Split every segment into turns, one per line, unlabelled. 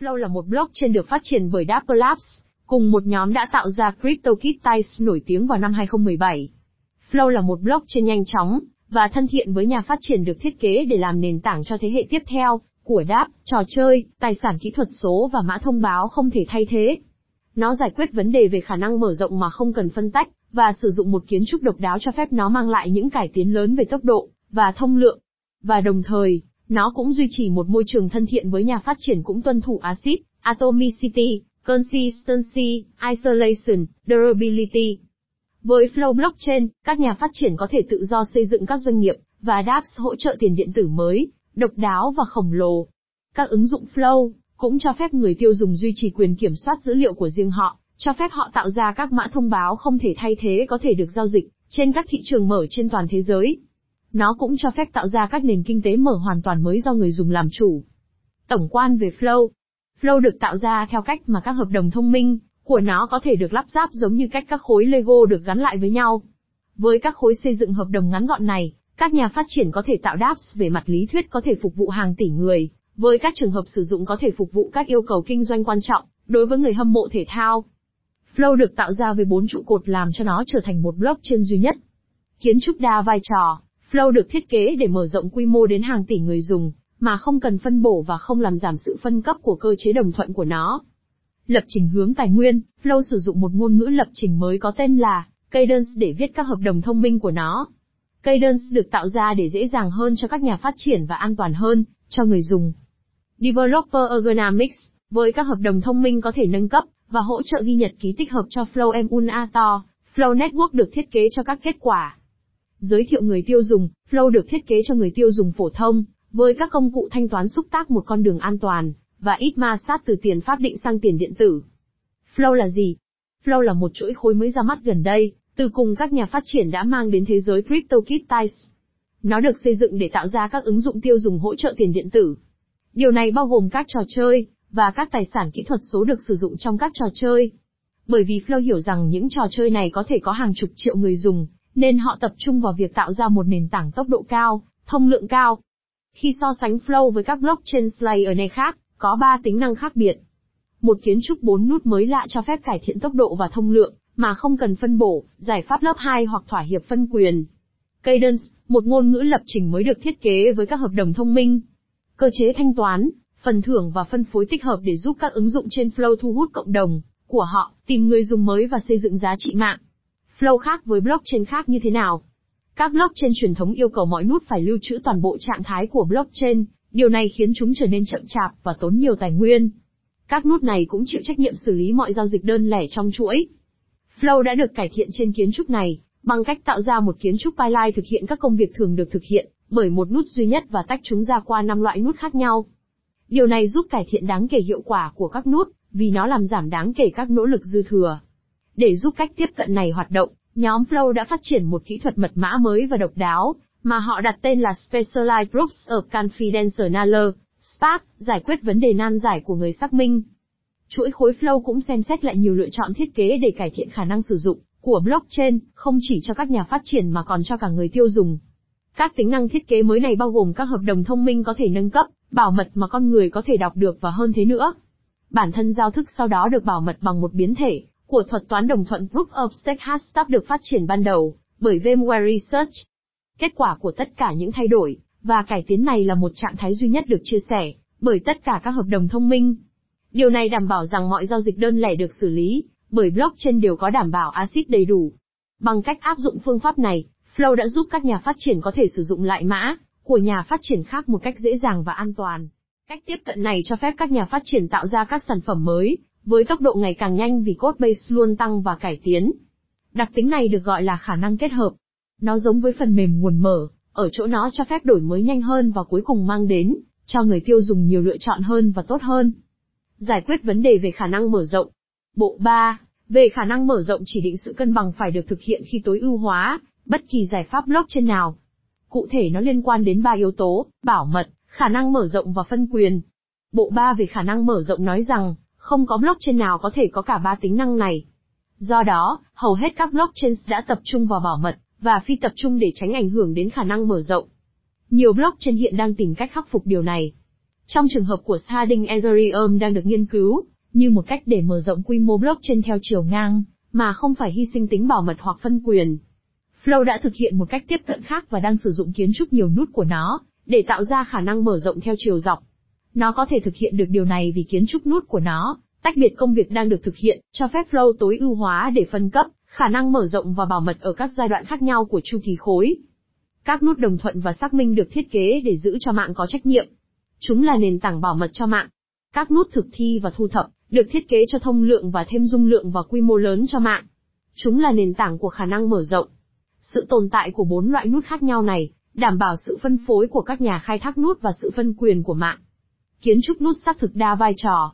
Flow là một blockchain được phát triển bởi Dapper Labs, cùng một nhóm đã tạo ra CryptoKitties nổi tiếng vào năm 2017. Flow là một blockchain nhanh chóng và thân thiện với nhà phát triển được thiết kế để làm nền tảng cho thế hệ tiếp theo của đáp trò chơi, tài sản kỹ thuật số và mã thông báo không thể thay thế. Nó giải quyết vấn đề về khả năng mở rộng mà không cần phân tách, và sử dụng một kiến trúc độc đáo cho phép nó mang lại những cải tiến lớn về tốc độ và thông lượng. Và đồng thời, nó cũng duy trì một môi trường thân thiện với nhà phát triển cũng tuân thủ ACID, Atomicity, Consistency, Isolation, Durability. Với Flow Blockchain, các nhà phát triển có thể tự do xây dựng các doanh nghiệp, và dApps hỗ trợ tiền điện tử mới, độc đáo và khổng lồ. Các ứng dụng Flow cũng cho phép người tiêu dùng duy trì quyền kiểm soát dữ liệu của riêng họ, cho phép họ tạo ra các mã thông báo không thể thay thế có thể được giao dịch trên các thị trường mở trên toàn thế giới. Nó cũng cho phép tạo ra các nền kinh tế mở hoàn toàn mới do người dùng làm chủ. Tổng quan về Flow Flow được tạo ra theo cách mà các hợp đồng thông minh của nó có thể được lắp ráp giống như cách các khối Lego được gắn lại với nhau. Với các khối xây dựng hợp đồng ngắn gọn này, các nhà phát triển có thể tạo dApps về mặt lý thuyết có thể phục vụ hàng tỷ người, với các trường hợp sử dụng có thể phục vụ các yêu cầu kinh doanh quan trọng đối với người hâm mộ thể thao. Flow được tạo ra với bốn trụ cột làm cho nó trở thành một blockchain duy nhất. Kiến trúc đa vai trò, Flow được thiết kế để mở rộng quy mô đến hàng tỷ người dùng, mà không cần phân bổ và không làm giảm sự phân cấp của cơ chế đồng thuận của nó. Lập trình hướng tài nguyên, Flow sử dụng một ngôn ngữ lập trình mới có tên là Cadence để viết các hợp đồng thông minh của nó. Cadence được tạo ra để dễ dàng hơn cho các nhà phát triển và an toàn hơn cho người dùng. Developer Ergonomics, với các hợp đồng thông minh có thể nâng cấp và hỗ trợ ghi nhật ký tích hợp cho Flow Emulator, Flow Network được thiết kế cho các kết quả. Giới thiệu người tiêu dùng, Flow được thiết kế cho người tiêu dùng phổ thông, với các công cụ thanh toán xúc tác một con đường an toàn, và ít ma sát từ tiền pháp định sang tiền điện tử. Flow là gì? Flow là một chuỗi khối mới ra mắt gần đây, từ cùng các nhà phát triển đã mang đến thế giới CryptoKitties. Nó được xây dựng để tạo ra các ứng dụng tiêu dùng hỗ trợ tiền điện tử. Điều này bao gồm các trò chơi, và các tài sản kỹ thuật số được sử dụng trong các trò chơi. Bởi vì Flow hiểu rằng những trò chơi này có thể có hàng chục triệu người dùng, nên họ tập trung vào việc tạo ra một nền tảng tốc độ cao, thông lượng cao. Khi so sánh Flow với các blockchain layer nơi khác, có 3 tính năng khác biệt. Một kiến trúc 4 nút mới lạ cho phép cải thiện tốc độ và thông lượng, mà không cần phân bổ, giải pháp lớp 2 hoặc thỏa hiệp phân quyền. Cadence, một ngôn ngữ lập trình mới được thiết kế với các hợp đồng thông minh. Cơ chế thanh toán, phần thưởng và phân phối tích hợp để giúp các ứng dụng trên Flow thu hút cộng đồng của họ, tìm người dùng mới và xây dựng giá trị mạng. Flow khác với blockchain khác như thế nào? Các blockchain truyền thống yêu cầu mọi nút phải lưu trữ toàn bộ trạng thái của blockchain, điều này khiến chúng trở nên chậm chạp và tốn nhiều tài nguyên. Các nút này cũng chịu trách nhiệm xử lý mọi giao dịch đơn lẻ trong chuỗi. Flow đã được cải thiện trên kiến trúc này, bằng cách tạo ra một kiến trúc pipeline thực hiện các công việc thường được thực hiện bởi một nút duy nhất và tách chúng ra qua năm loại nút khác nhau. Điều này giúp cải thiện đáng kể hiệu quả của các nút, vì nó làm giảm đáng kể các nỗ lực dư thừa. Để giúp cách tiếp cận này hoạt động, nhóm Flow đã phát triển một kỹ thuật mật mã mới và độc đáo, mà họ đặt tên là Specialized Groups of Confidential Knowledge, SPAC, giải quyết vấn đề nan giải của người xác minh. Chuỗi khối Flow cũng xem xét lại nhiều lựa chọn thiết kế để cải thiện khả năng sử dụng của blockchain, không chỉ cho các nhà phát triển mà còn cho cả người tiêu dùng. Các tính năng thiết kế mới này bao gồm các hợp đồng thông minh có thể nâng cấp, bảo mật mà con người có thể đọc được và hơn thế nữa. Bản thân giao thức sau đó được bảo mật bằng một biến thể của thuật toán đồng thuận Proof of Stake Hashtag được phát triển ban đầu bởi VMware Research. Kết quả của tất cả những thay đổi và cải tiến này là một trạng thái duy nhất được chia sẻ bởi tất cả các hợp đồng thông minh. Điều này đảm bảo rằng mọi giao dịch đơn lẻ được xử lý bởi blockchain đều có đảm bảo ACID đầy đủ. Bằng cách áp dụng phương pháp này, Flow đã giúp các nhà phát triển có thể sử dụng lại mã của nhà phát triển khác một cách dễ dàng và an toàn. Cách tiếp cận này cho phép các nhà phát triển tạo ra các sản phẩm mới, với tốc độ ngày càng nhanh vì code base luôn tăng và cải tiến. Đặc tính này được gọi là khả năng kết hợp. Nó giống với phần mềm nguồn mở, ở chỗ nó cho phép đổi mới nhanh hơn và cuối cùng mang đến cho người tiêu dùng nhiều lựa chọn hơn và tốt hơn. Giải quyết vấn đề về khả năng mở rộng. Bộ 3. Về khả năng mở rộng chỉ định sự cân bằng phải được thực hiện khi tối ưu hóa bất kỳ giải pháp blockchain nào. Cụ thể nó liên quan đến ba yếu tố, bảo mật, khả năng mở rộng và phân quyền. Bộ 3 về khả năng mở rộng nói rằng, không có blockchain nào có thể có cả ba tính năng này. Do đó, hầu hết các blockchains đã tập trung vào bảo mật, và phi tập trung để tránh ảnh hưởng đến khả năng mở rộng. Nhiều blockchain hiện đang tìm cách khắc phục điều này. Trong trường hợp của sharding Ethereum đang được nghiên cứu, như một cách để mở rộng quy mô blockchain theo chiều ngang, mà không phải hy sinh tính bảo mật hoặc phân quyền. Flow đã thực hiện một cách tiếp cận khác và đang sử dụng kiến trúc nhiều nút của nó, để tạo ra khả năng mở rộng theo chiều dọc. Nó có thể thực hiện được điều này vì kiến trúc nút của nó, tách biệt công việc đang được thực hiện, cho phép Flow tối ưu hóa để phân cấp, khả năng mở rộng và bảo mật ở các giai đoạn khác nhau của chu kỳ khối. Các nút đồng thuận và xác minh được thiết kế để giữ cho mạng có trách nhiệm. Chúng là nền tảng bảo mật cho mạng. Các nút thực thi và thu thập, được thiết kế cho thông lượng và thêm dung lượng và quy mô lớn cho mạng. Chúng là nền tảng của khả năng mở rộng. Sự tồn tại của bốn loại nút khác nhau này, đảm bảo sự phân phối của các nhà khai thác nút và sự phân quyền của mạng. Kiến trúc nút xác thực đa vai trò.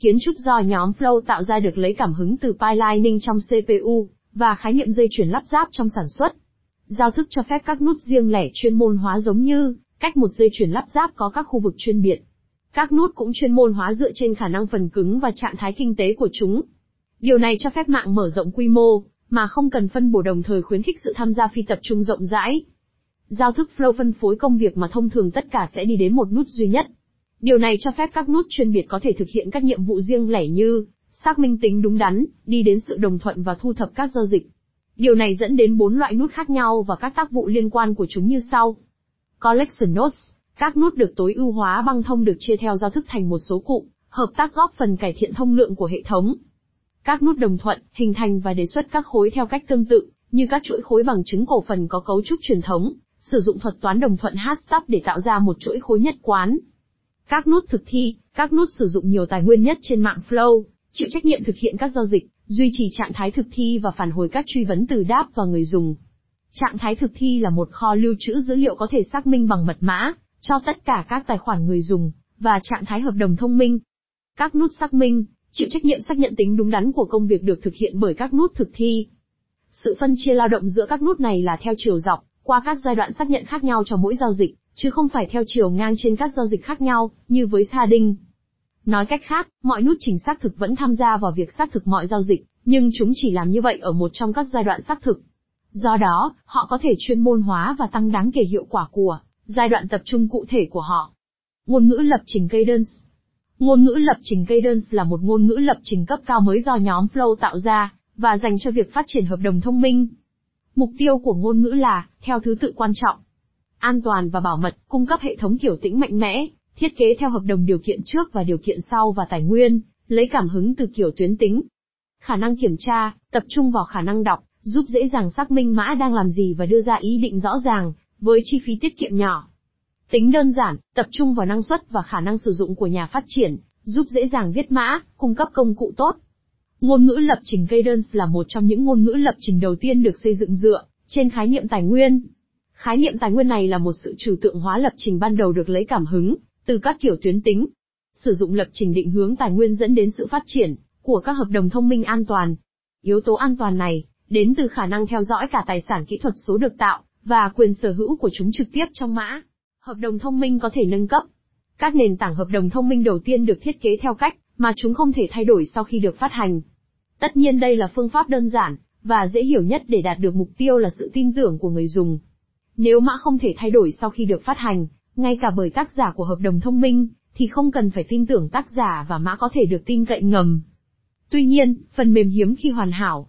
Kiến trúc do nhóm Flow tạo ra được lấy cảm hứng từ pipelining trong CPU, và khái niệm dây chuyển lắp ráp trong sản xuất. Giao thức cho phép các nút riêng lẻ chuyên môn hóa giống như, cách một dây chuyển lắp ráp có các khu vực chuyên biệt. Các nút cũng chuyên môn hóa dựa trên khả năng phần cứng và trạng thái kinh tế của chúng. Điều này cho phép mạng mở rộng quy mô, mà không cần phân bổ đồng thời khuyến khích sự tham gia phi tập trung rộng rãi. Giao thức flow phân phối công việc mà thông thường tất cả sẽ đi đến một nút duy nhất. Điều này cho phép các nút chuyên biệt có thể thực hiện các nhiệm vụ riêng lẻ như xác minh tính đúng đắn, đi đến sự đồng thuận và thu thập các giao dịch. Điều này dẫn đến bốn loại nút khác nhau và các tác vụ liên quan của chúng như sau. Collection nodes, các nút được tối ưu hóa băng thông được chia theo giao thức thành một số cụm, hợp tác góp phần cải thiện thông lượng của hệ thống. Các nút đồng thuận, hình thành và đề xuất các khối theo cách tương tự, như các chuỗi khối bằng chứng cổ phần có cấu trúc truyền thống, sử dụng thuật toán đồng thuận Hashtag để tạo ra một chuỗi khối nhất quán. Các nút thực thi, các nút sử dụng nhiều tài nguyên nhất trên mạng Flow, chịu trách nhiệm thực hiện các giao dịch, duy trì trạng thái thực thi và phản hồi các truy vấn từ đáp và người dùng. Trạng thái thực thi là một kho lưu trữ dữ liệu có thể xác minh bằng mật mã, cho tất cả các tài khoản người dùng, và trạng thái hợp đồng thông minh. Các nút xác minh, chịu trách nhiệm xác nhận tính đúng đắn của công việc được thực hiện bởi các nút thực thi. Sự phân chia lao động giữa các nút này là theo chiều dọc, qua các giai đoạn xác nhận khác nhau cho mỗi giao dịch, chứ không phải theo chiều ngang trên các giao dịch khác nhau, như với sa đinh. Nói cách khác, mọi nút chỉnh xác thực vẫn tham gia vào việc xác thực mọi giao dịch, nhưng chúng chỉ làm như vậy ở một trong các giai đoạn xác thực. Do đó, họ có thể chuyên môn hóa và tăng đáng kể hiệu quả của giai đoạn tập trung cụ thể của họ. Ngôn ngữ lập trình Cadence Ngôn ngữ lập trình Cadence là một ngôn ngữ lập trình cấp cao mới do nhóm Flow tạo ra, và dành cho việc phát triển hợp đồng thông minh. Mục tiêu của ngôn ngữ là, theo thứ tự quan trọng, an toàn và bảo mật, cung cấp hệ thống kiểu tĩnh mạnh mẽ, thiết kế theo hợp đồng điều kiện trước và điều kiện sau và tài nguyên, lấy cảm hứng từ kiểu tuyến tính. Khả năng kiểm tra, tập trung vào khả năng đọc, giúp dễ dàng xác minh mã đang làm gì và đưa ra ý định rõ ràng, với chi phí tiết kiệm nhỏ. Tính đơn giản, tập trung vào năng suất và khả năng sử dụng của nhà phát triển, giúp dễ dàng viết mã, cung cấp công cụ tốt. Ngôn ngữ lập trình Cadence là một trong những ngôn ngữ lập trình đầu tiên được xây dựng dựa trên khái niệm tài nguyên. Khái niệm tài nguyên này là một sự trừu tượng hóa lập trình ban đầu được lấy cảm hứng từ các kiểu tuyến tính. Sử dụng lập trình định hướng tài nguyên dẫn đến sự phát triển của các hợp đồng thông minh an toàn. Yếu tố an toàn này đến từ khả năng theo dõi cả tài sản kỹ thuật số được tạo và quyền sở hữu của chúng trực tiếp trong mã. Hợp đồng thông minh có thể nâng cấp. Các nền tảng hợp đồng thông minh đầu tiên được thiết kế theo cách mà chúng không thể thay đổi sau khi được phát hành. Tất nhiên đây là phương pháp đơn giản và dễ hiểu nhất để đạt được mục tiêu là sự tin tưởng của người dùng. Nếu mã không thể thay đổi sau khi được phát hành, ngay cả bởi tác giả của hợp đồng thông minh, thì không cần phải tin tưởng tác giả và mã có thể được tin cậy ngầm. Tuy nhiên, phần mềm hiếm khi hoàn hảo.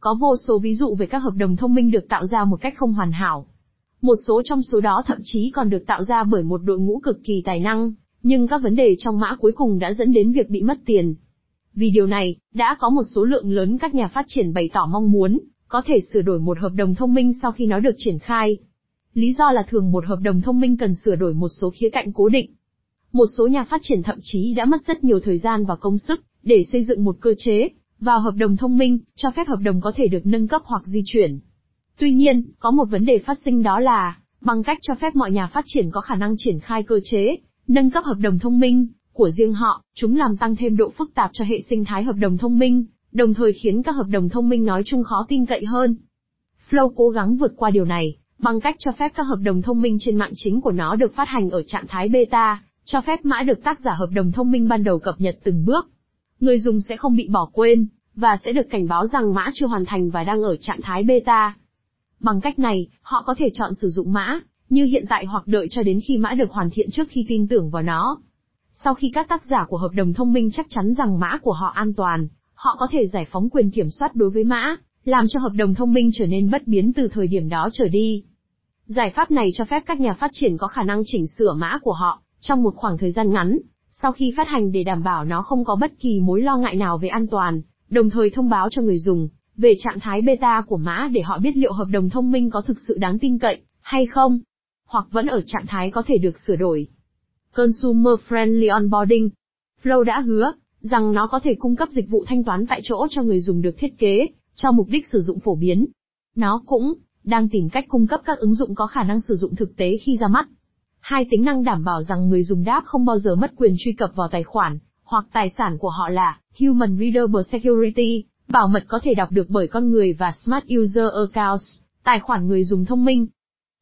Có vô số ví dụ về các hợp đồng thông minh được tạo ra một cách không hoàn hảo. Một số trong số đó thậm chí còn được tạo ra bởi một đội ngũ cực kỳ tài năng, nhưng các vấn đề trong mã cuối cùng đã dẫn đến việc bị mất tiền. Vì điều này, đã có một số lượng lớn các nhà phát triển bày tỏ mong muốn, có thể sửa đổi một hợp đồng thông minh sau khi nó được triển khai. Lý do là thường một hợp đồng thông minh cần sửa đổi một số khía cạnh cố định. Một số nhà phát triển thậm chí đã mất rất nhiều thời gian và công sức để xây dựng một cơ chế vào hợp đồng thông minh, cho phép hợp đồng có thể được nâng cấp hoặc di chuyển. Tuy nhiên, có một vấn đề phát sinh đó là, bằng cách cho phép mọi nhà phát triển có khả năng triển khai cơ chế, nâng cấp hợp đồng thông minh của riêng họ, chúng làm tăng thêm độ phức tạp cho hệ sinh thái hợp đồng thông minh, đồng thời khiến các hợp đồng thông minh nói chung khó tin cậy hơn. Flow cố gắng vượt qua điều này, bằng cách cho phép các hợp đồng thông minh trên mạng chính của nó được phát hành ở trạng thái beta, cho phép mã được tác giả hợp đồng thông minh ban đầu cập nhật từng bước. Người dùng sẽ không bị bỏ quên, và sẽ được cảnh báo rằng mã chưa hoàn thành và đang ở trạng thái beta. Bằng cách này, họ có thể chọn sử dụng mã, như hiện tại hoặc đợi cho đến khi mã được hoàn thiện trước khi tin tưởng vào nó. Sau khi các tác giả của hợp đồng thông minh chắc chắn rằng mã của họ an toàn, họ có thể giải phóng quyền kiểm soát đối với mã, làm cho hợp đồng thông minh trở nên bất biến từ thời điểm đó trở đi. Giải pháp này cho phép các nhà phát triển có khả năng chỉnh sửa mã của họ trong một khoảng thời gian ngắn, sau khi phát hành để đảm bảo nó không có bất kỳ mối lo ngại nào về an toàn, đồng thời thông báo cho người dùng về trạng thái beta của mã để họ biết liệu hợp đồng thông minh có thực sự đáng tin cậy hay không, hoặc vẫn ở trạng thái có thể được sửa đổi. Consumer Friendly Onboarding Flow đã hứa rằng nó có thể cung cấp dịch vụ thanh toán tại chỗ cho người dùng được thiết kế cho mục đích sử dụng phổ biến. Nó cũng đang tìm cách cung cấp các ứng dụng có khả năng sử dụng thực tế khi ra mắt. Hai tính năng đảm bảo rằng người dùng đáp không bao giờ mất quyền truy cập vào tài khoản hoặc tài sản của họ là Human Readable Security, bảo mật có thể đọc được bởi con người và Smart User Accounts, tài khoản người dùng thông minh.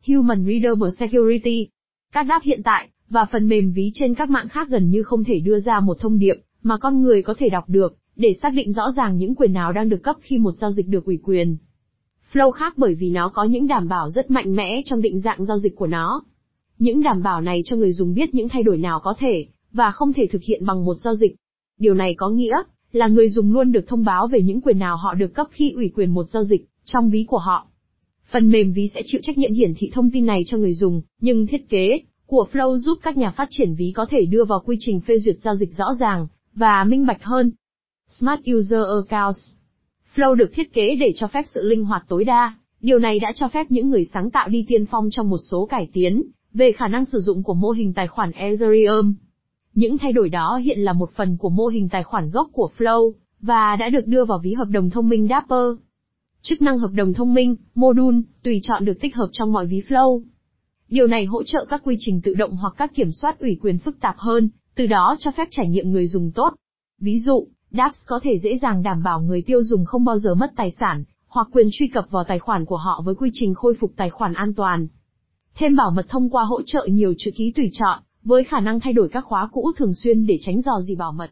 Human Readable Security. Các đáp hiện tại và phần mềm ví trên các mạng khác gần như không thể đưa ra một thông điệp mà con người có thể đọc được để xác định rõ ràng những quyền nào đang được cấp khi một giao dịch được ủy quyền. Flow khác bởi vì nó có những đảm bảo rất mạnh mẽ trong định dạng giao dịch của nó. Những đảm bảo này cho người dùng biết những thay đổi nào có thể và không thể thực hiện bằng một giao dịch. Điều này có nghĩa là người dùng luôn được thông báo về những quyền nào họ được cấp khi ủy quyền một giao dịch trong ví của họ. Phần mềm ví sẽ chịu trách nhiệm hiển thị thông tin này cho người dùng, nhưng thiết kế của Flow giúp các nhà phát triển ví có thể đưa vào quy trình phê duyệt giao dịch rõ ràng và minh bạch hơn. Smart User Accounts Flow được thiết kế để cho phép sự linh hoạt tối đa. Điều này đã cho phép những người sáng tạo đi tiên phong trong một số cải tiến về khả năng sử dụng của mô hình tài khoản Ethereum. Những thay đổi đó hiện là một phần của mô hình tài khoản gốc của Flow, và đã được đưa vào ví hợp đồng thông minh Dapper. Chức năng hợp đồng thông minh, module, tùy chọn được tích hợp trong mọi ví Flow. Điều này hỗ trợ các quy trình tự động hoặc các kiểm soát ủy quyền phức tạp hơn, từ đó cho phép trải nghiệm người dùng tốt. Ví dụ, DAX có thể dễ dàng đảm bảo người tiêu dùng không bao giờ mất tài sản, hoặc quyền truy cập vào tài khoản của họ với quy trình khôi phục tài khoản an toàn. Thêm bảo mật thông qua hỗ trợ nhiều chữ ký tùy chọn, với khả năng thay đổi các khóa cũ thường xuyên để tránh dò dỉ bảo mật.